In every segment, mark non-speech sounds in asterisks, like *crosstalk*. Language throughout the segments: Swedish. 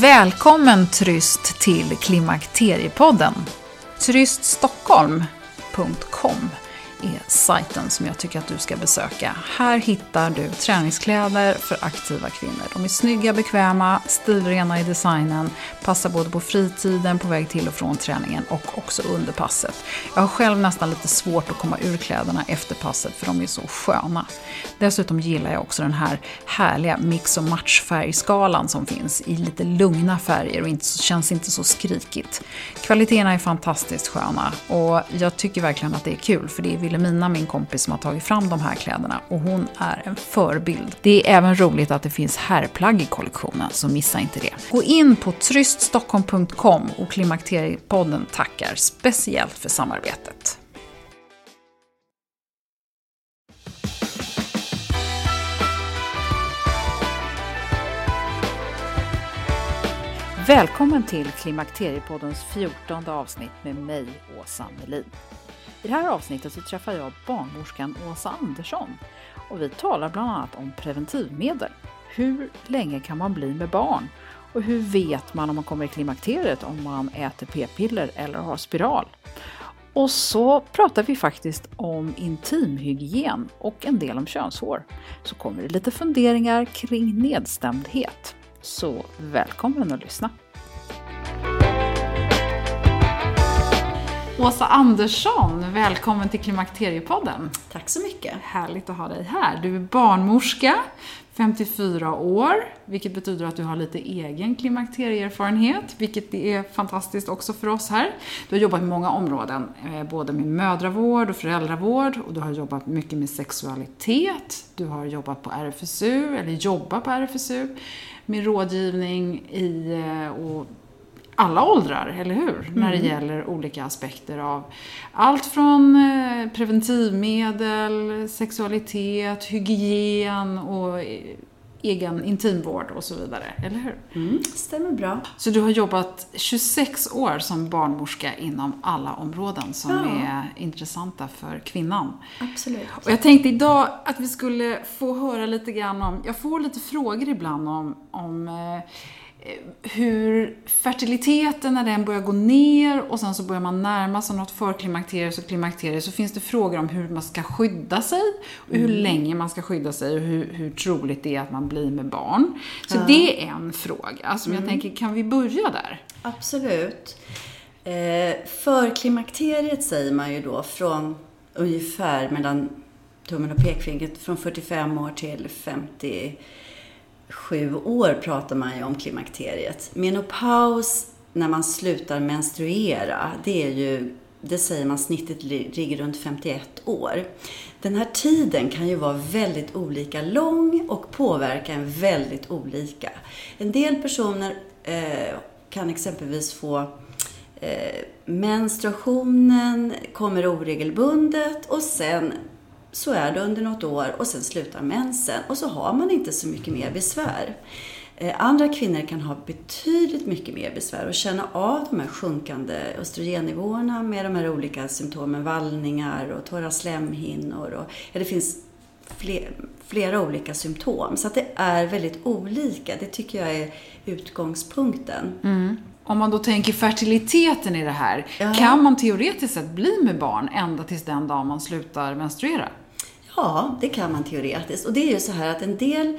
Välkommen Tryst till Klimakteriepodden. Tryststockholm.com är sajten som jag tycker att du ska besöka. Här hittar du träningskläder för aktiva kvinnor. De är snygga, bekväma, stilrena i designen, passar både på fritiden, på väg till och från träningen och också under passet. Jag har själv nästan lite svårt att komma ur kläderna efter passet för de är så sköna. Dessutom gillar jag också den här härliga mix och matchfärgskalan som finns i lite lugna färger och inte, känns inte så skrikigt. Kvaliteterna är fantastiskt sköna och jag tycker verkligen att det är kul för det är Vilhelmina, min kompis, som har tagit fram de här kläderna och hon är en förebild. Det är även roligt att det finns herrplagg i kollektionen, så missa inte det. Gå in på tryststockholm.com och Klimakteriepodden tackar speciellt för samarbetet. Välkommen till Klimakteriepoddens fjortonde avsnitt med mig, Åsa Melin. I det här avsnittet så träffar jag barnmorskan Åsa Andersson och vi talar bland annat om preventivmedel. Hur länge kan man bli med barn? Och hur vet man om man kommer i klimakteriet om man äter p-piller eller har spiral? Och så pratar vi faktiskt om intimhygien och en del om könshår. Så kommer det lite funderingar kring nedstämdhet. Så välkommen att lyssna! Åsa Andersson, välkommen till Klimakteriepodden. Tack så mycket. Härligt att ha dig här. Du är barnmorska, 54 år, vilket betyder att du har lite egen klimakterieerfarenhet, vilket är fantastiskt också för oss här. Du har jobbat med många områden, eh, både med mödravård och föräldravård och du har jobbat mycket med sexualitet. Du har jobbat på RFSU, eller jobbar på RFSU, med rådgivning i eh, och alla åldrar, eller hur? Mm. När det mm. gäller olika aspekter av allt från eh, preventivmedel, sexualitet, hygien och egen intimvård och så vidare, eller hur? Mm, stämmer bra. Så du har jobbat 26 år som barnmorska inom alla områden som ja. är intressanta för kvinnan. Absolut. Och jag tänkte idag att vi skulle få höra lite grann om, jag får lite frågor ibland om, om eh, hur fertiliteten, när den börjar gå ner och sen så börjar man närma sig något förklimakteriet och klimakteriet så finns det frågor om hur man ska skydda sig och hur mm. länge man ska skydda sig och hur, hur troligt det är att man blir med barn. Så ja. det är en fråga som mm. jag tänker, kan vi börja där? Absolut. Eh, förklimakteriet säger man ju då från ungefär mellan tummen och pekfingret från 45 år till 50 sju år pratar man ju om klimakteriet. Menopaus, när man slutar menstruera, det är ju, det säger man snittet ligger runt 51 år. Den här tiden kan ju vara väldigt olika lång och påverka en väldigt olika. En del personer eh, kan exempelvis få eh, menstruationen kommer oregelbundet och sen så är det under något år och sen slutar mensen och så har man inte så mycket mer besvär. Eh, andra kvinnor kan ha betydligt mycket mer besvär och känna av de här sjunkande östrogennivåerna med de här olika symptomen, vallningar och torra slemhinnor. Och, ja, det finns fler, flera olika symptom. Så att det är väldigt olika. Det tycker jag är utgångspunkten. Mm. Om man då tänker fertiliteten i det här, ja. kan man teoretiskt sett bli med barn ända tills den dag man slutar menstruera? Ja, det kan man teoretiskt. Och det är ju så här att en del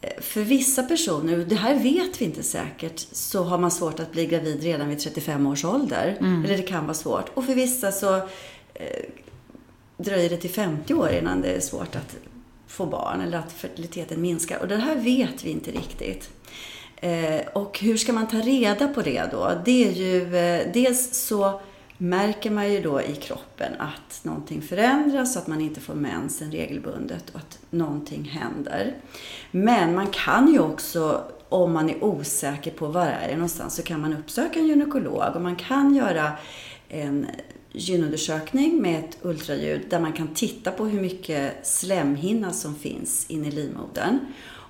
eh, för vissa personer, och det här vet vi inte säkert, så har man svårt att bli gravid redan vid 35 års ålder. Mm. Eller det kan vara svårt. Och för vissa så eh, dröjer det till 50 år innan det är svårt att få barn eller att fertiliteten minskar. Och det här vet vi inte riktigt. Eh, och hur ska man ta reda på det då? Det är ju, eh, dels så märker man ju då i kroppen att någonting förändras, att man inte får mensen regelbundet och att någonting händer. Men man kan ju också, om man är osäker på var är det någonstans, så kan man uppsöka en gynekolog och man kan göra en gynundersökning med ett ultraljud där man kan titta på hur mycket slemhinna som finns inne i livmodern.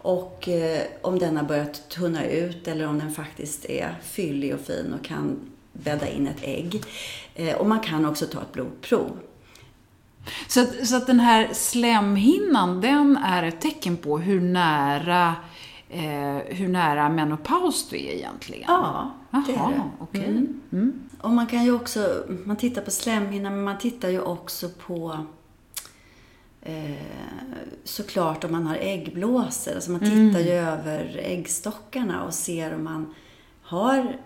Och eh, om den har börjat tunna ut eller om den faktiskt är fyllig och fin och kan bädda in ett ägg. Eh, och man kan också ta ett blodprov. Så att, så att den här slemhinnan, den är ett tecken på hur nära eh, hur nära menopaus du är egentligen? Ja, det är det. okej. Mm. Mm. Och man kan ju också, man tittar på slemhinnan, men man tittar ju också på eh, såklart om man har äggblåsor. Alltså man Mm. tittar ju över äggstockarna och ser om man har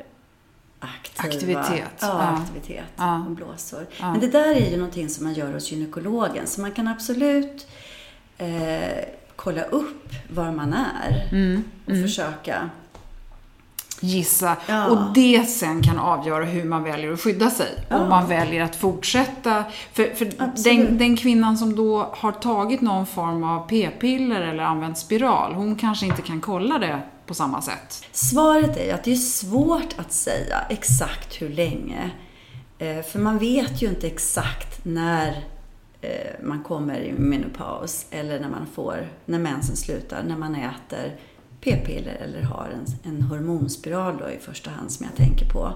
aktiva, Aktivitet, Ja, aktivitet Ja. och blåsor. Ja. Men det där är ju någonting som man gör hos gynekologen. Så man kan absolut eh, kolla upp var man är Mm. och Mm. försöka Gissa. Ja. Och det sen kan avgöra hur man väljer att skydda sig. Ja. Om man väljer att fortsätta. För, för den, den kvinnan som då har tagit någon form av p-piller eller använt spiral, hon kanske inte kan kolla det på samma sätt. Svaret är att det är svårt att säga exakt hur länge. Eh, För man vet ju inte exakt när eh, man kommer i menopaus eller när man får, när mensen slutar, när man äter p-piller eller har en, en hormonspiral då i första hand som jag tänker på.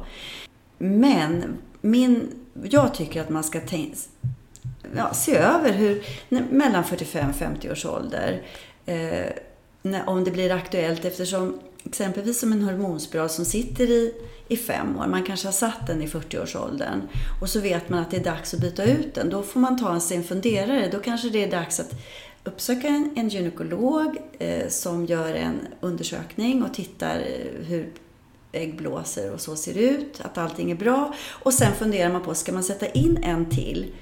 Men min, jag tycker att man ska tänka, ja, se över hur, när- mellan 45 och 50 års ålder, eh, när, om det blir aktuellt eftersom exempelvis som en hormonspiral som sitter i, i fem år, man kanske har satt den i 40-årsåldern och så vet man att det är dags att byta ut den. Då får man ta sig en funderare. Då kanske det är dags att uppsöka en, en gynekolog eh, som gör en undersökning och tittar eh, hur äggblåsor och så ser ut, att allting är bra. Och sen funderar man på, ska man sätta in en till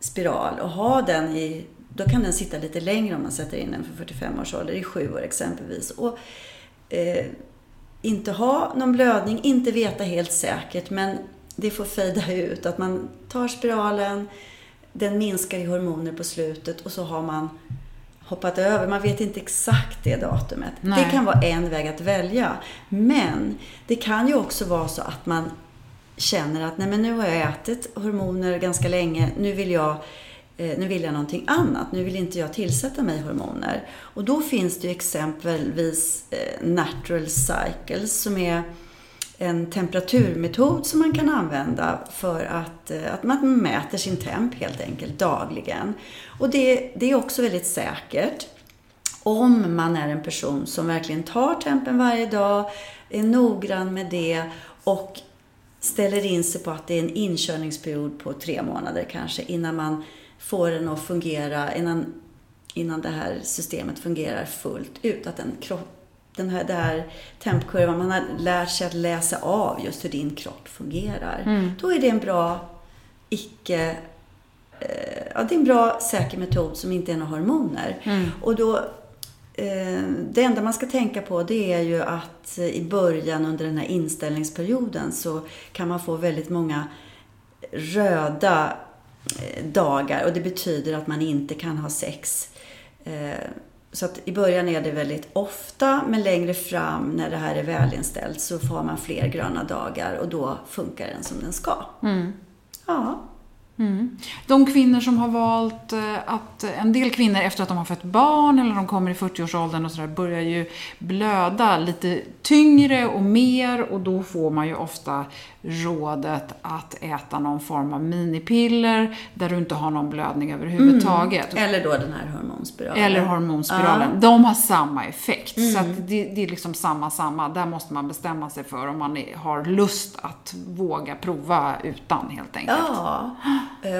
spiral och ha den i, då kan den sitta lite längre om man sätter in den för 45 års ålder, i sju år exempelvis. Och eh, inte ha någon blödning, inte veta helt säkert, men det får fejda ut. Att man tar spiralen, den minskar i hormoner på slutet och så har man hoppat över. Man vet inte exakt det datumet. Nej. Det kan vara en väg att välja. Men det kan ju också vara så att man känner att nej men nu har jag ätit hormoner ganska länge, nu vill jag eh, nu vill jag någonting annat. Nu vill inte jag tillsätta mig hormoner. Och då finns det ju exempelvis eh, natural cycles som är en temperaturmetod som man kan använda för att, eh, att man mäter sin temp helt enkelt dagligen. Och det, det är också väldigt säkert om man är en person som verkligen tar tempen varje dag, är noggrann med det och ställer in sig på att det är en inkörningsperiod på tre månader kanske innan man får den att fungera, innan, innan det här systemet fungerar fullt ut. Att den kropp, den här, det här tempkurvan, man har lärt sig att läsa av just hur din kropp fungerar. Mm. Då är det en bra icke eh, ja, det är en bra säker metod som inte är några hormoner. Mm. Och då, eh, det enda man ska tänka på det är ju att i början under den här inställningsperioden så kan man få väldigt många röda eh, dagar och det betyder att man inte kan ha sex. Eh, så att i början är det väldigt ofta, men längre fram när det här är välinställt så får man fler gröna dagar och då funkar den som den ska. Mm. Ja. Mm. De kvinnor som har valt eh, att, en del kvinnor efter att de har fött barn eller de kommer i 40-årsåldern och sådär börjar ju blöda lite tyngre och mer och då får man ju ofta rådet att äta någon form av minipiller där du inte har någon blödning överhuvudtaget. Eller då den här hormonspiralen. Eller hormonspiralen. De har samma effekt. Så att det, det är liksom samma, samma. Där måste man bestämma sig för om man har lust att våga prova utan helt enkelt. Ja,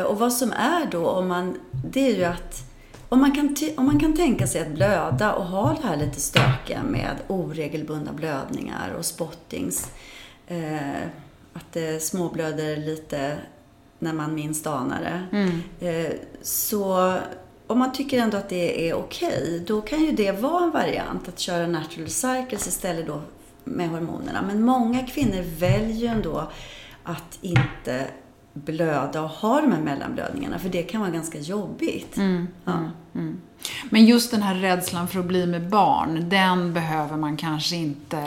och vad som är då om man, det är ju att om man, kan om man kan tänka sig att blöda och ha det här lite stökiga med oregelbundna blödningar och spottings. Eh, att det småblöder lite när man minst anar det. Mm. Eh, så om man tycker ändå att det är okej, då kan ju det vara en variant att köra natural cycles istället då med hormonerna. Men många kvinnor väljer ju ändå att inte blöda och ha de här mellanblödningarna, för det kan vara ganska jobbigt. Mm, Ja. mm, mm. Men just den här rädslan för att bli med barn, den behöver man kanske inte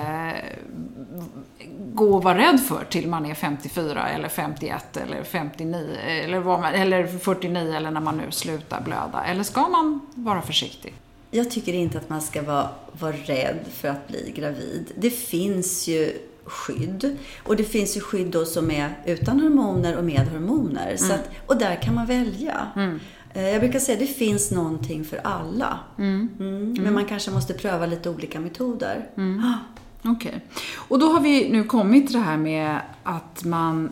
gå och vara rädd för till man är 54 eller 51 eller 59 eller, man, eller 49 eller när man nu slutar blöda. Eller ska man vara försiktig? Jag tycker inte att man ska vara, vara rädd för att bli gravid. Det finns ju skydd. Och det finns ju skydd då som är utan hormoner och med hormoner. Så att, och där kan man välja. Mm. Eh, Jag brukar säga att det finns någonting för alla. Mm. Men man kanske måste pröva lite olika metoder. Ah. Okej. Och då har vi nu kommit till det här med att man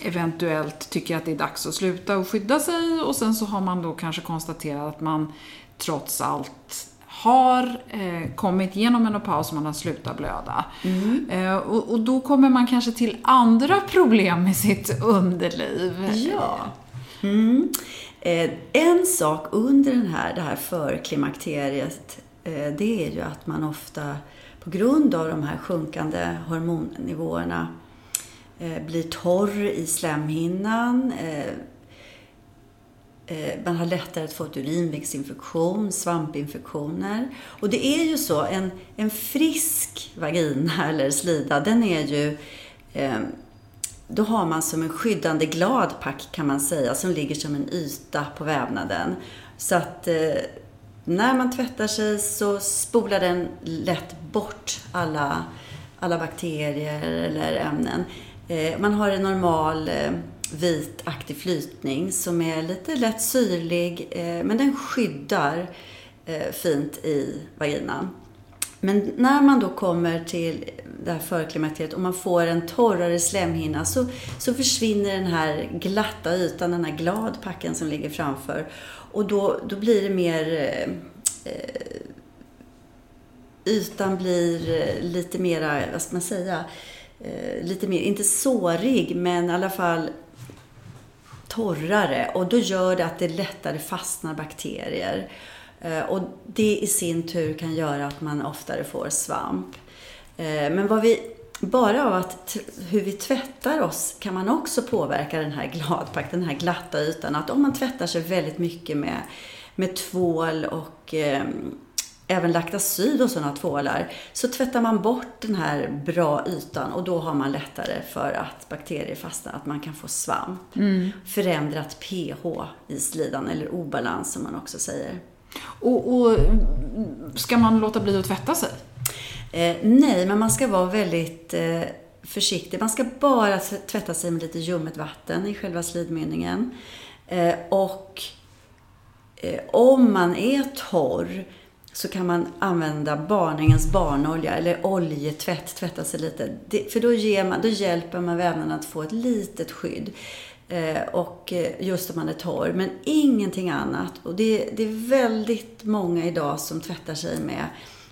eventuellt tycker att det är dags att sluta och skydda sig och sen så har man då kanske konstaterat att man trots allt har eh, kommit igenom menopaus och man har slutat blöda. Eh, och, och då kommer man kanske till andra problem med sitt underliv. Ja. Mm. Eh, en sak under den här, det här förklimakteriet, eh, det är ju att man ofta på grund av de här sjunkande hormonnivåerna eh, blir torr i slemhinnan. Eh, man har lättare att få ett urinvägsinfektion, svampinfektioner. Och det är ju så, en, en frisk vagina *laughs* eller slida, den är ju eh, då har man som en skyddande gladpack kan man säga, som ligger som en yta på vävnaden. Så att eh, när man tvättar sig så spolar den lätt bort alla, alla bakterier eller ämnen. Eh, man har en normal eh, vit vitaktig flytning som är lite lätt syrlig, eh, men den skyddar eh, fint i vaginan. Men när man då kommer till det här förklimakteriet och man får en torrare slemhinna så, så försvinner den här glatta ytan, den här gladpacken som ligger framför. Och då, då blir det mer... Eh, eh ytan blir eh, lite mera, vad ska man säga, eh, lite mer, inte sårig, men i alla fall torrare. Och då gör det att det lättare fastnar bakterier. Eh, och det i sin tur kan göra att man oftare får svamp. Eh, men vad vi, bara av att hur vi tvättar oss kan man också påverka den här gladpack, den här glatta ytan. Att om man tvättar sig väldigt mycket med, med tvål och ehm, även Lactacyd och sådana tvålar, så tvättar man bort den här bra ytan och då har man lättare för att bakterier fastnar, att man kan få svamp. Förändrat pH i slidan, eller obalans som man också säger. Och, och ska man låta bli att tvätta sig? Eh, nej, men man ska vara väldigt eh, försiktig. Man ska bara tvätta sig med lite ljummet vatten i själva slidmynningen. Eh, och eh, om man är torr så kan man använda barningens barnolja eller oljetvätt, tvätta sig lite. Det, för då, ger man, då hjälper man vävnaden att få ett litet skydd. Eh, och eh, just om man är torr, men ingenting annat. Och det, det är väldigt många idag som tvättar sig med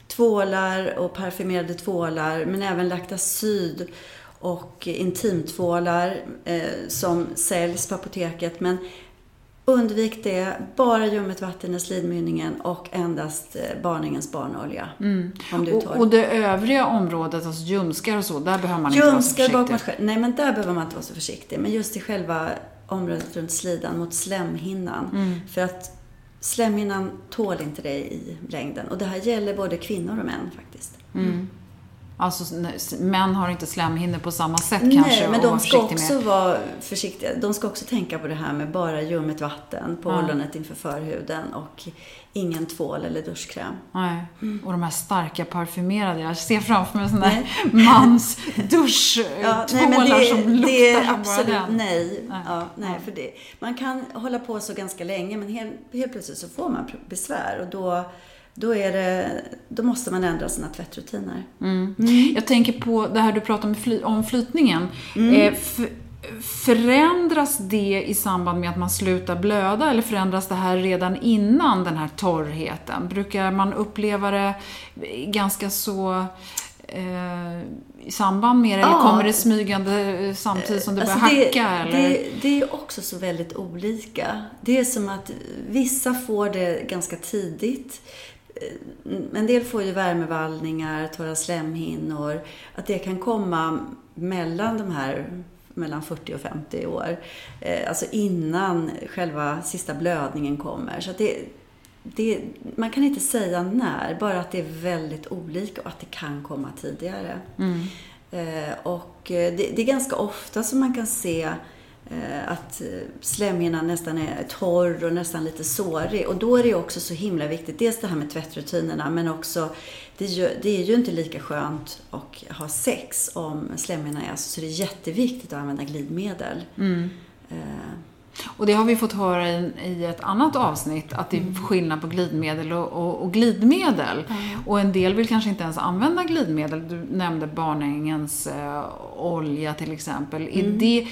tvålar och parfymerade tvålar, men även Lactacyd och intimtvålar eh, som säljs på apoteket. Men undvik det, bara ljummet vatten i slidmynningen och endast eh, barningens barnolja. Om du är Och, och det övriga området, alltså ljumskar och så, där behöver man inte vara så Ljumskar försiktig. skär- Nej, men där behöver man inte vara så försiktig. Men just i själva området runt slidan mot slemhinnan. Mm. För att slemhinnan tål inte det i längden. Och det här gäller både kvinnor och män faktiskt. Alltså, nej, män har inte slemhinnor på samma sätt kanske Nej, men de ska också med. vara försiktiga. De ska också tänka på det här med bara ljummet vatten på Ja. ollonet inför förhuden och ingen tvål eller duschkräm. Nej. Mm. Och de här starka parfymerade. Jag ser framför mig sådana där *laughs* mans duschtvålar nej, men det, som luktar det är bara absolut den. nej. Nej. Ja, nej Ja. för det. Man kan hålla på så ganska länge men helt, helt plötsligt så får man besvär och då, då, är det, då måste man ändra sina tvättrutiner. Mm. Jag tänker på det här du pratade om, fly, om flytningen. Mm. Eh, förändras det i samband med att man slutar blöda eller förändras det här redan innan den här torrheten? Brukar man uppleva det ganska så eh, i samband med det, eller Ja. kommer det smygande eh, samtidigt som det börjar Alltså det, hacka? eller? Det, det är också så väldigt olika. Det är som att vissa får det ganska tidigt. En del får ju värmevallningar, torra slemhinnor. Att det kan komma mellan de här mellan 40 och 50 år. Eh, Alltså innan själva sista blödningen kommer. Så det, det, man kan inte säga när, bara att det är väldigt olika och att det kan komma tidigare. Mm. Eh, och eh, det, det är ganska ofta som man kan se eh, att eh, slemhinnan nästan är torr och nästan lite sårig. Och då är det också så himla viktigt, dels det här med tvättrutinerna, men också det, är ju- det är ju inte lika skönt att ha sex om slemhinnan är så, så det är jätteviktigt att använda glidmedel. Mm. Och det har vi fått höra i, i ett annat avsnitt, att det är skillnad på glidmedel och, och, och glidmedel. Och en del vill kanske inte ens använda glidmedel. Du nämnde barnängens eh, olja till exempel. Är det,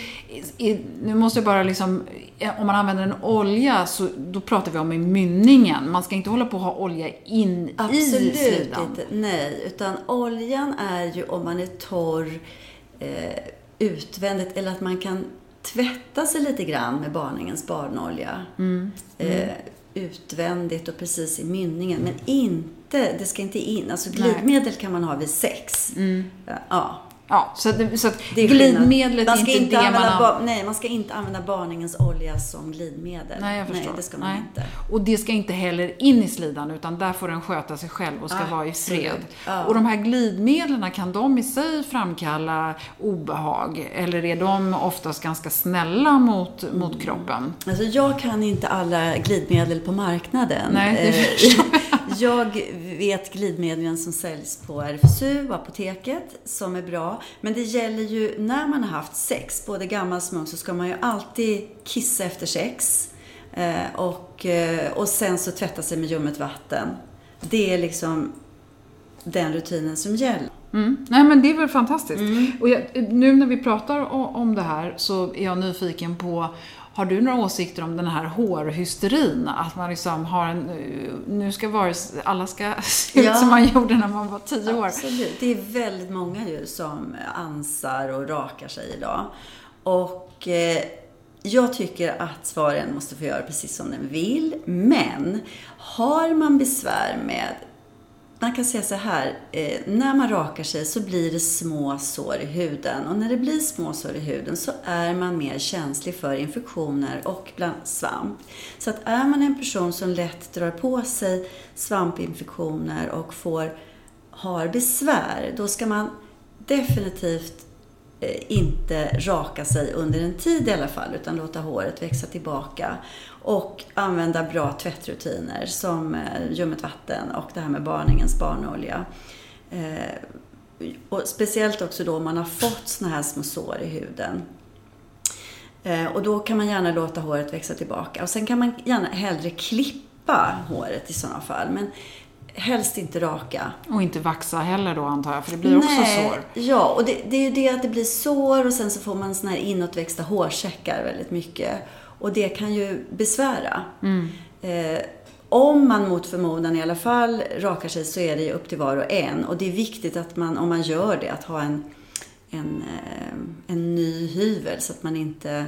är, nu måste jag bara liksom, eh, om man använder en olja så då pratar vi om i mynningen. Man ska inte hålla på att ha olja in i Absolut slidan. inte. Nej, utan oljan är ju om man är torr eh, utvändigt eller att man kan tvätta sig lite grann med barningens barnolja. Eh, utvändigt och precis i mynningen. Men inte, det ska inte in. Alltså glidmedel kan man ha vid sex. Ja, Ja, så, att, så att det är glidmedlet man är inte, inte det man ba- Nej, man ska inte använda barningens olja som glidmedel. Nej, jag förstår. Nej, det ska man Nej. inte. Och det ska inte heller in i slidan, utan där får den sköta sig själv och ska vara i fred. Ja. Och de här glidmedlen, kan de i sig framkalla obehag? Eller är de oftast ganska snälla mot, Mm. mot kroppen? Alltså jag kan inte alla glidmedel på marknaden. Nej, det Eh, förstår jag vet glidmedlen som säljs på RFSU och apoteket som är bra. Men det gäller ju när man har haft sex, både gammal som ung, så ska man ju alltid kissa efter sex. Eh, och, eh, och sen så tvätta sig med ljummet vatten. Det är liksom den rutinen som gäller. Mm. Nej men det är väl fantastiskt. Mm. Och jag, nu när vi pratar om det här så är jag nyfiken på har du några åsikter om den här hårhysterin? Att man liksom har en... Nu ska vara, alla ska *laughs* se ut Ja. som man gjorde när man var tio år. Absolut. Det är väldigt många ju som ansar och rakar sig idag. Och eh, jag tycker att var och en måste få göra precis som den vill. Men har man besvär med man kan säga så här, eh, när man rakar sig så blir det små sår i huden. Och när det blir små sår i huden så är man mer känslig för infektioner och bland svamp. Så att är man en person som lätt drar på sig svampinfektioner och får, har besvär, då ska man definitivt eh, inte raka sig under en tid i alla fall, utan låta håret växa tillbaka. Och använda bra tvättrutiner som eh, ljummet vatten och det här med barningens barnolja. Eh, och speciellt också då om man har fått såna här små sår i huden. Eh, och då kan man gärna låta håret växa tillbaka. Och sen kan man gärna hellre klippa håret i sådana fall. Men helst inte raka. Och inte vaxa heller då antar jag, för det blir också Nej, sår. Ja, och det, det är ju det att det blir sår och sen så får man såna här inåtväxta hårsäckar väldigt mycket. Och det kan ju besvära. Mm. Eh, om man mot förmodan i alla fall rakar sig så är det ju upp till var och en. Och det är viktigt att man, om man gör det, att ha en, en, eh, en ny hyvel så att man inte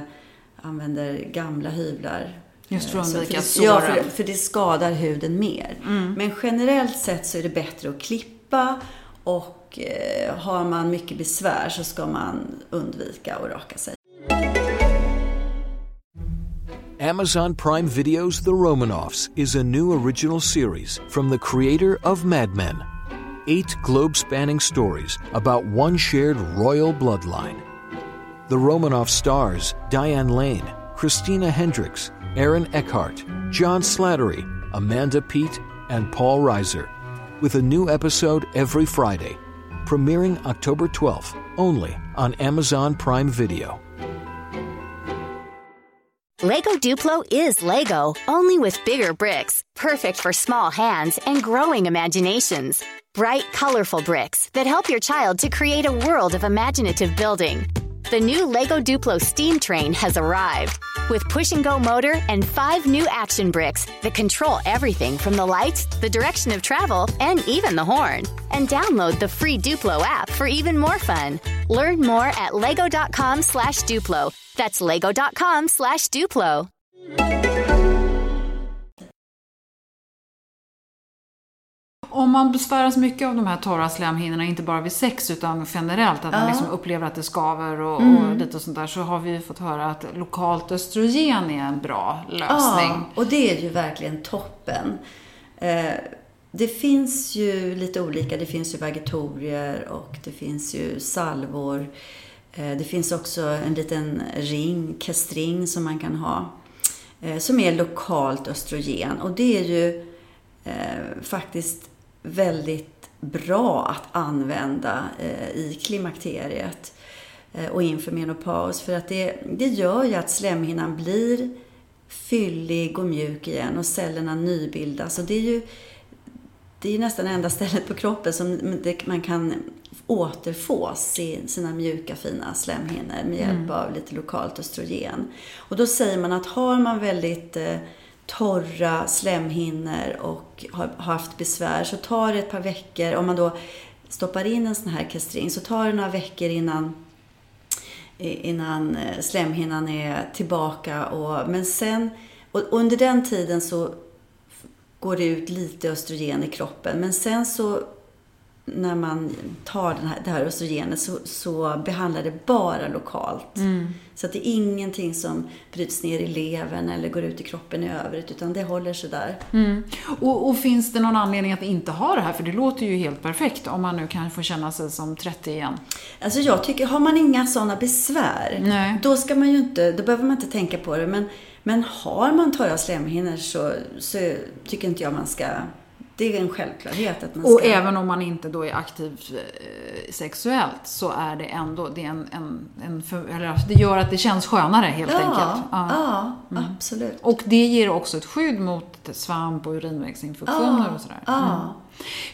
använder gamla hyvlar. Just för att Eh, undvika det, Ja, såren. för, för det skadar huden mer. Men generellt sett så är det bättre att klippa och eh, har man mycket besvär så ska man undvika att raka sig. Amazon Prime Video's The Romanoffs is a new original series from the creator of Mad Men. Eight globe spanning stories about one shared royal bloodline. The Romanoff stars Diane Lane, Christina Hendricks, Aaron Eckhart, John Slattery, Amanda Peet, and Paul Reiser, with a new episode every Friday, premiering October 12th only on Amazon Prime Video. Lego Duplo is Lego, only with bigger bricks, perfect for small hands and growing imaginations. Bright, colorful bricks that help your child to create a world of imaginative building. The new Lego Duplo steam train has arrived with push and go motor and five new action bricks that control everything from the lights, the direction of travel, and even the horn. And download the free Duplo app for even more fun. Learn more at lego.com slash Duplo. That's lego.com slash Duplo. Om man besväras mycket av de här torra slemhinnorna, inte bara vid sex utan generellt, att man liksom upplever att det skaver och, och lite sånt där, så har vi fått höra att lokalt östrogen är en bra lösning. Ja, och det är ju verkligen toppen. Eh, det finns ju lite olika. Det finns ju vagitorier och det finns ju salvor. Eh, det finns också en liten ring, kestring, som man kan ha. Eh, som är lokalt östrogen. Och det är ju eh, faktiskt väldigt bra att använda eh, i klimakteriet. eh, och inför menopaus. För att det, det gör ju att slemhinnan blir fyllig och mjuk igen och cellerna nybildas. Och det är ju det är nästan enda stället på kroppen som man kan återfå sina mjuka fina slemhinnor med hjälp mm. av lite lokalt östrogen. Och då säger man att har man väldigt eh, torra slemhinnor och har, haft besvär så tar det ett par veckor, om man då stoppar in en sån här kastring, så tar det några veckor innan innan eh, slemhinnan är tillbaka. Och, men sen, och under den tiden så går det ut lite östrogen i kroppen. Men sen så när man tar den här, det här östrogenet så, så behandlar det bara lokalt. Mm. Så att det är ingenting som bryts ner i levern eller går ut i kroppen i övrigt, utan det håller sig där. Mm. Och, och, finns det någon anledning att inte ha det här? För det låter ju helt perfekt om man nu kan få känna sig som 30 igen. Alltså jag tycker, har man inga sådana besvär, Nej. då ska man ju inte, då behöver man inte tänka på det. Men, men har man torra slemhinnor så, så tycker inte jag man ska det är en självklarhet att man ska... Och även om man inte då är aktiv eh, sexuellt så är det ändå, det, är en, en, en eller, det gör att det känns skönare helt ja, enkelt. Ja, ja mm. absolut. Och det ger också ett skydd mot svamp och urinvägsinfektioner ja, och sådär. Ja. Mm.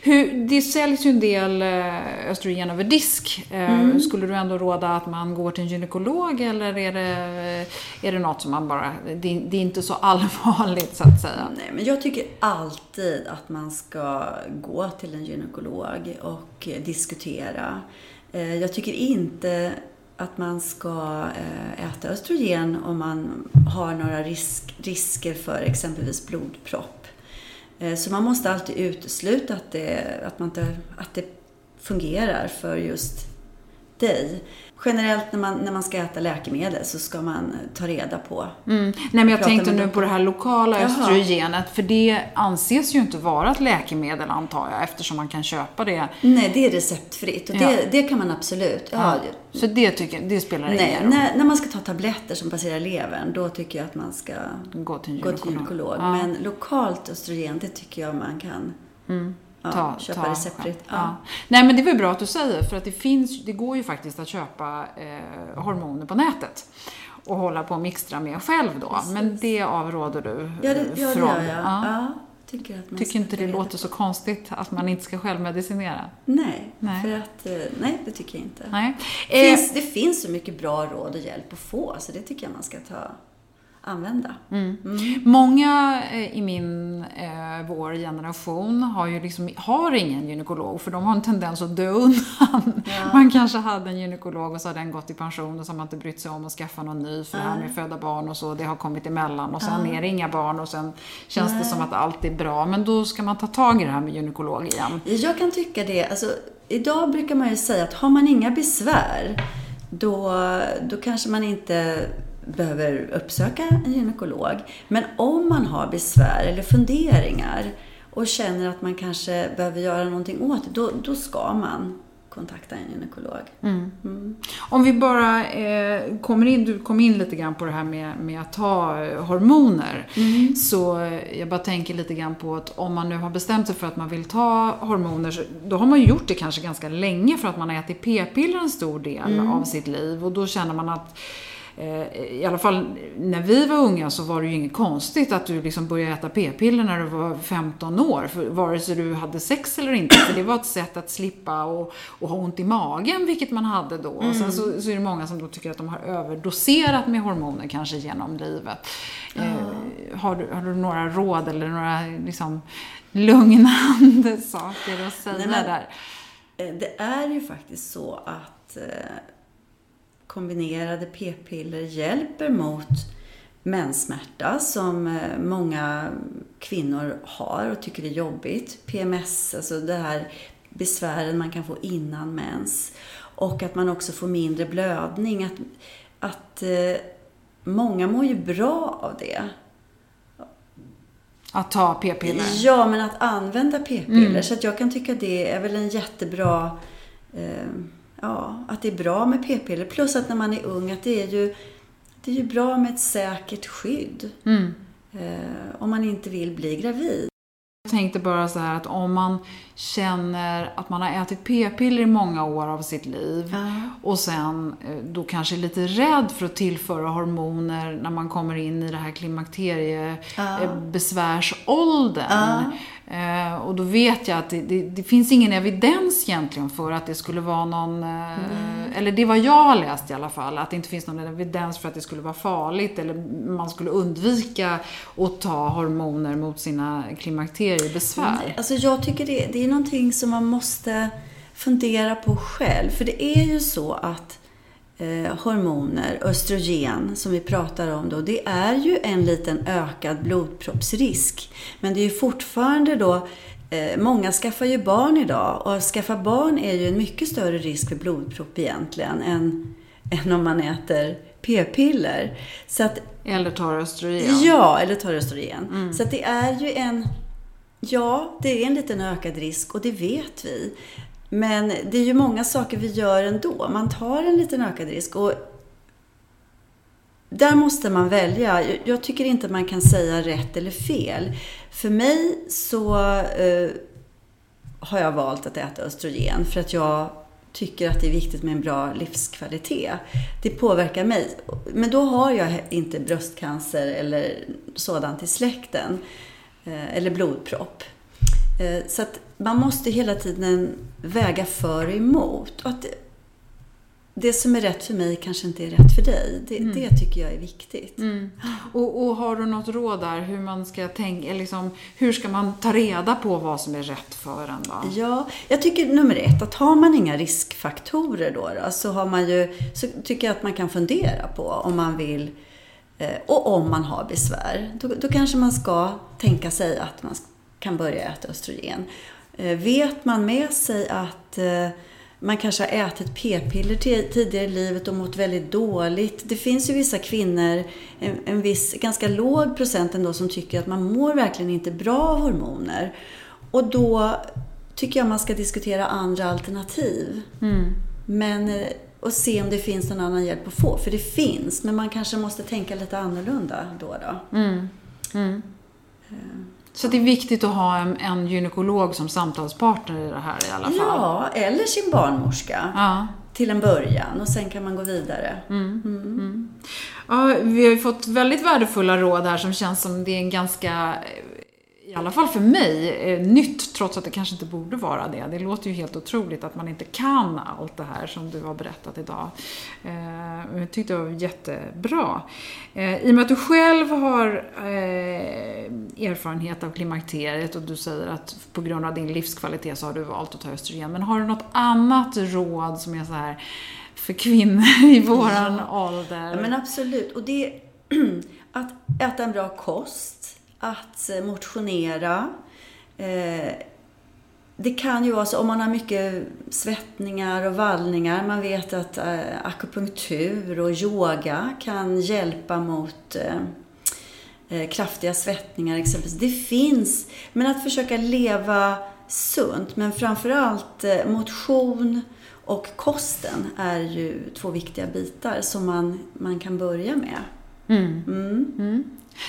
Hur, det säljs ju en del eh, östrogen över disk. Eh, mm. Skulle du ändå råda att man går till en gynekolog eller är det, eh, är det något som man bara, det, det är inte så allvarligt så att säga? Nej, men jag tycker alltid att man ska gå till en gynekolog och diskutera. Jag tycker inte att man ska eh, äta östrogen om man har några risk, risker för exempelvis blodpropp. Eh, så man måste alltid utesluta att det, att man inte, att det fungerar för just dig. Generellt när man, när man ska äta läkemedel så ska man ta reda på. Mm. Nej men jag tänkte nu på det här lokala Jaha. östrogenet. För det anses ju inte vara ett läkemedel antar jag eftersom man kan köpa det. Nej, det är receptfritt och ja. det, det kan man absolut. Ja. ja. Så det, tycker, det spelar ingen roll? Nej, när, när man ska ta tabletter som passerar levern då tycker jag att man ska gå till en gynekolog. Gå till gynekolog. Ja. Men lokalt östrogen, det tycker jag man kan mm ja, ta, köpa ta, receptfritt. Ja. Ja. Nej men det är väl bra att du säger för att det finns, det går ju faktiskt att köpa eh, hormoner på nätet och hålla på och mixtra med själv då. Precis. Men det avråder du ja, det, ja, från? Det gör jag. Ja. Tycker, att man tycker inte det låter så konstigt att man inte ska självmedicinera? Nej, nej. för att, eh, nej det tycker jag inte. Nej. Det, finns, eh, det finns så mycket bra råd och hjälp att få, så det tycker jag man ska ta använda. Mm. Mm. Många eh, i min, eh, vår generation har ju liksom, har ingen gynekolog för de har en tendens att dö undan. Ja. *laughs* Man kanske hade en gynekolog och så har den gått i pension och så har man inte brytt sig om att skaffa någon ny för det här med föda barn och så, det har kommit emellan och sen ja. är det inga barn och sen känns Nej. det som att allt är bra. Men då ska man ta tag i det här med gynekolog igen. Jag kan tycka det, alltså idag brukar man ju säga att har man inga besvär då, då kanske man inte behöver uppsöka en gynekolog. Men om man har besvär eller funderingar och känner att man kanske behöver göra någonting åt det, då, då ska man kontakta en gynekolog. Mm. Mm. Om vi bara eh, kommer in, du kom in lite grann på det här med, med att ta eh, hormoner. Mm. Så eh, jag bara tänker lite grann på att om man nu har bestämt sig för att man vill ta hormoner, så, då har man ju gjort det kanske ganska länge för att man har ätit p-piller en stor del mm. av sitt liv och då känner man att i alla fall när vi var unga så var det ju inget konstigt att du liksom började äta p-piller när du var 15 år, för vare sig du hade sex eller inte. För det var ett sätt att slippa och, och ha ont i magen, vilket man hade då. Mm. Sen så, så, är det många som då tycker att de har överdoserat med hormoner kanske genom livet. Mm. Eh, har, du, har du några råd eller några liksom, lugnande *laughs* saker att säga Nej, men, där? Eh, det är ju faktiskt så att eh, kombinerade p-piller hjälper mot menssmärta som eh, många kvinnor har och tycker är jobbigt. PMS, alltså det här besvären man kan få innan mens. Och att man också får mindre blödning. Att, att eh, många mår ju bra av det. Att ta p-piller? Ja, men att använda p-piller. Mm. Så att jag kan tycka det är väl en jättebra eh, ja, att det är bra med p-piller. Plus att när man är ung, att det är ju, det är ju bra med ett säkert skydd. Mm. Eh, om man inte vill bli gravid. Jag tänkte bara så här att om man känner att man har ätit p-piller i många år av sitt liv Ja. och sen eh, då kanske är lite rädd för att tillföra hormoner när man kommer in i det här klimakteriebesvärsåldern. Ja. Eh, och då vet jag att det, det, det finns ingen evidens egentligen för att det skulle vara någon, eh, eller det vad jag har läst i alla fall, att det inte finns någon evidens för att det skulle vara farligt eller man skulle undvika att ta hormoner mot sina klimakteriebesvär. Alltså jag tycker det, det är någonting som man måste fundera på själv. För det är ju så att eh, hormoner, östrogen som vi pratar om då, det är ju en liten ökad blodproppsrisk. Men det är ju fortfarande då eh, Många skaffar ju barn idag och att skaffa barn är ju en mycket större risk för blodpropp egentligen än, *laughs* än om man äter p-piller. Så att Eller tar östrogen. Ja, eller tar östrogen. Så att det är ju en... Ja, det är en liten ökad risk och det vet vi. Men det är ju många saker vi gör ändå. Man tar en liten ökad risk och där måste man välja. Jag- tycker inte man kan säga rätt eller fel. För mig så eh, har jag valt att äta östrogen för att jag tycker att det är viktigt med en bra livskvalitet. Det påverkar mig. Men då har jag inte bröstcancer eller sådant i släkten. eh, Eller blodpropp. Eh, Så att man måste hela tiden väga för och emot. Och att det som är rätt för mig kanske inte är rätt för dig. Det, det tycker jag är viktigt. Mm. Och, och har du något råd där hur man ska tänka, liksom, hur ska man ta reda på vad som är rätt för en då? Ja, jag tycker nummer ett, att har man inga riskfaktorer då, då så, har man ju, så tycker jag att man kan fundera på om man vill eh, och om man har besvär. Då, då kanske man ska tänka sig att man kan börja äta östrogen. Eh, Vet man med sig att eh, man kanske har ätit p-piller ti- tidigare i livet och mått väldigt dåligt. Det finns ju vissa kvinnor, en, en viss, ganska låg procent ändå, som tycker att man mår verkligen inte bra av hormoner. Och då tycker jag man ska diskutera andra alternativ. Men, eh, och se om det finns någon annan hjälp att få. För det finns, men man kanske måste tänka lite annorlunda då. då. Så det är viktigt att ha en, en gynekolog som samtalspartner i det här i alla fall. Ja, eller sin barnmorska. Ja. Till en början och sen kan man gå vidare. Ja, vi har ju fått väldigt värdefulla råd här som känns som det är en ganska, i alla fall för mig, eh, nytt trots att det kanske inte borde vara det. Det låter ju helt otroligt att man inte kan allt det här som du har berättat idag. Eh, Jag tyckte det var jättebra. Eh, I och med att du själv har eh, erfarenhet av klimakteriet och du säger att på grund av din livskvalitet så har du valt att ta östrogen. Men har du något annat råd som är så här för kvinnor i våran ålder? Ja, men absolut. Och det *clears throat* att äta en bra kost, att eh, motionera. Eh, det kan ju vara så om man har mycket svettningar och vallningar. Man vet att eh, akupunktur och yoga kan hjälpa mot kraftiga svettningar exempelvis. Det finns, men att försöka leva sunt, men framförallt motion och kosten är ju två viktiga bitar som man, man kan börja med.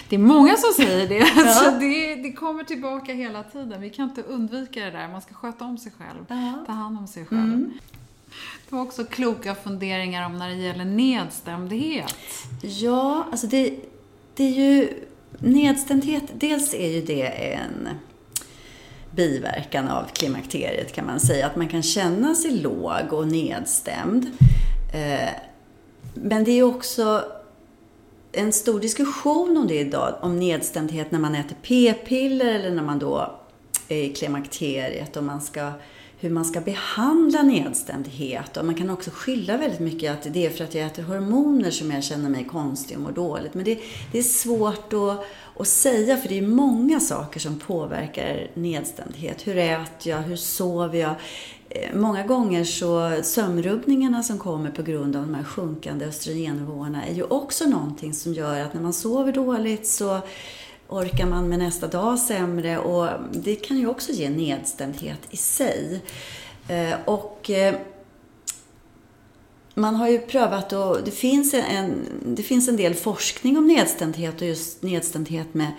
Det är många som säger det. *laughs* Alltså det. Det kommer tillbaka hela tiden. Vi kan inte undvika det där. Man ska sköta om sig själv. Ja. Ta hand om sig själv. Det var också kloka funderingar om när det gäller nedstämdhet. Ja, alltså det, det är ju nedstämdhet. Dels är ju det en biverkan av klimakteriet kan man säga. Att man kan känna sig låg och nedstämd. Eh, Men det är också en stor diskussion om det idag, om nedstämdhet när man äter p-piller eller när man då är i klimakteriet och man ska, hur man ska behandla nedstämdhet. Och man kan också skylla väldigt mycket att det är för att jag äter hormoner som jag känner mig konstig och mår dåligt. Men det, det är svårt att, och säga för det är många saker som påverkar nedstämdhet. Hur äter jag? Hur sover jag? Eh, många gånger så sömnrubbningarna som kommer på grund av de här sjunkande östrogennivåerna är ju också någonting som gör att när man sover dåligt så orkar man med nästa dag sämre och det kan ju också ge nedstämdhet i sig. Eh, och eh, man har ju prövat och det finns en, det finns en del forskning om nedstämdhet och just nedstämdhet med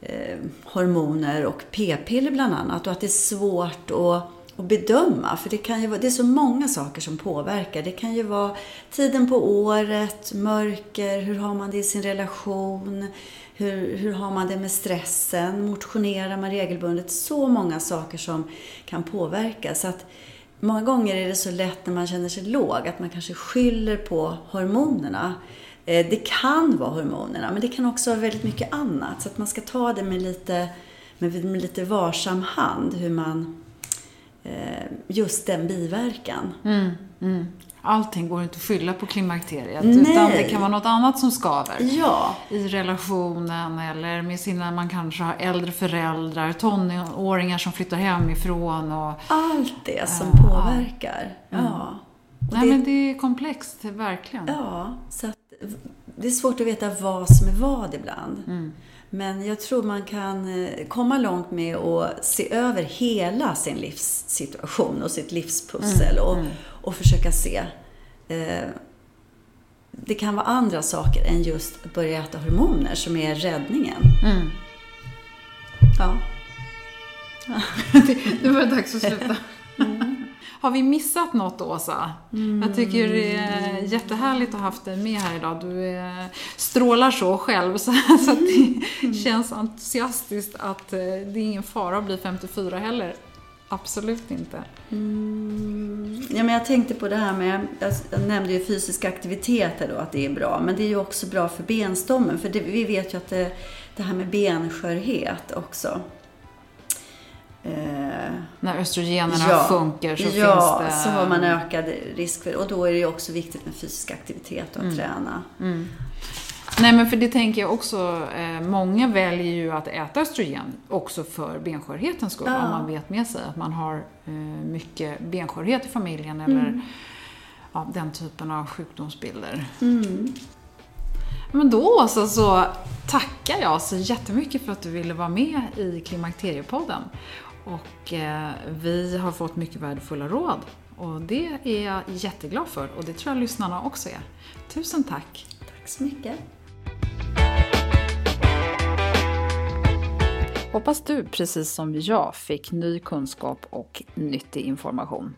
eh, hormoner och p-piller bland annat och att det är svårt att att bedöma. För det, kan ju vara, det är så många saker som påverkar. Det kan ju vara tiden på året, mörker, hur har man det i sin relation, hur, hur har man det med stressen, motionerar man regelbundet? Så många saker som kan påverka. Så att många gånger är det så lätt när man känner sig låg att man kanske skyller på hormonerna. Eh, det kan vara hormonerna, men det kan också vara väldigt mycket annat. Så att man ska ta det med lite, med, med lite varsam hand, hur man eh, just den biverkan. Mm, mm. Allting går inte att skylla på klimakteriet, Nej. utan det kan vara något annat som skaver. Ja. I relationen eller med sina, man kanske har äldre föräldrar, tonåringar som flyttar hemifrån. Och, Allt det som äh, påverkar. Mm. Ja. Nej, det, men det är komplext, verkligen. Ja, så att, det är svårt att veta vad som är vad ibland. Mm. Men jag tror man kan eh, komma långt med att se över hela sin livssituation och sitt livspussel mm, och, mm. Och försöka se. Eh, det kan vara andra saker än just att börja äta hormoner som är räddningen. Mm. Ja. *laughs* det var dags att sluta. Mm. Har vi missat något, Åsa? Mm. Jag tycker det är jättehärligt att ha haft dig med här idag. Du strålar så själv, så, *laughs* så att det mm. känns entusiastiskt att eh, det är ingen fara att bli 54 heller. Absolut inte. Mm. Ja, men jag tänkte på det här med, jag nämnde ju fysisk aktivitet här då, att det är bra. Men det är ju också bra för benstommen. För det, vi vet ju att det, det här med benskörhet också. Eh, När östrogenerna ja, sjunker så ja, finns det... Ja, så har man ökad risk för Och då är det ju också viktigt med fysisk aktivitet och att mm. träna. Mm. Nej men för det tänker jag också, eh, många väljer ju att äta östrogen också för benskörhetens skull. Ja. Om man vet med sig att man har eh, mycket benskörhet i familjen eller mm. ja, den typen av sjukdomsbilder. Mm. Men då Åsa så tackar jag så jättemycket för att du ville vara med i Klimakteriepodden. Och eh, vi har fått mycket värdefulla råd. Och det är jag jätteglad för och det tror jag lyssnarna också är. Tusen tack! Tack så mycket! Hoppas du, precis som jag, fick ny kunskap och nyttig information.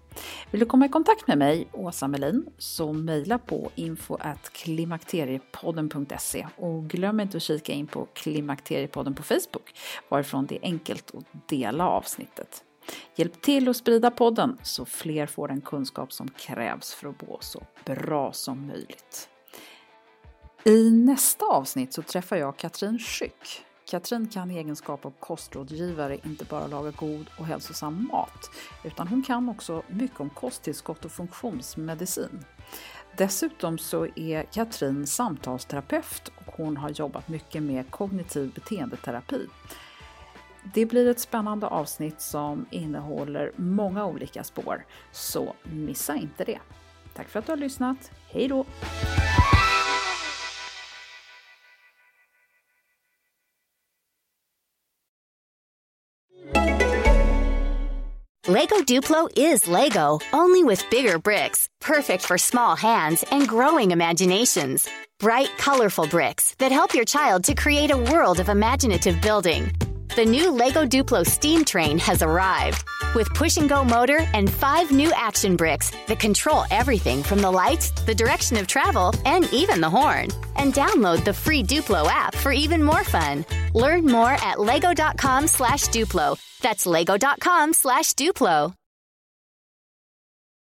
Vill du komma i kontakt med mig, Åsa Melin, så mejla på info.klimakteriepodden.se och glöm inte att kika in på Klimakteriepodden på Facebook, varifrån det är enkelt att dela avsnittet. Hjälp till att sprida podden så fler får den kunskap som krävs för att må så bra som möjligt. I nästa avsnitt så träffar jag Katrin Schück Katrin kan i egenskap av kostrådgivare inte bara laga god och hälsosam mat, utan hon kan också mycket om kosttillskott och funktionsmedicin. Dessutom så är Katrin samtalsterapeut och hon har jobbat mycket med kognitiv beteendeterapi. Det blir ett spännande avsnitt som innehåller många olika spår, så missa inte det. Tack för att du har lyssnat. Hej då! Lego Duplo is Lego, only with bigger bricks, perfect for small hands and growing imaginations. Bright, colorful bricks that help your child to create a world of imaginative building. The new Lego Duplo steam train has arrived with push and go motor and five new action bricks that control everything from the lights, the direction of travel, and even the horn. And download the free Duplo app for even more fun. Learn more at lego.com slash Duplo. That's lego.com slash Duplo.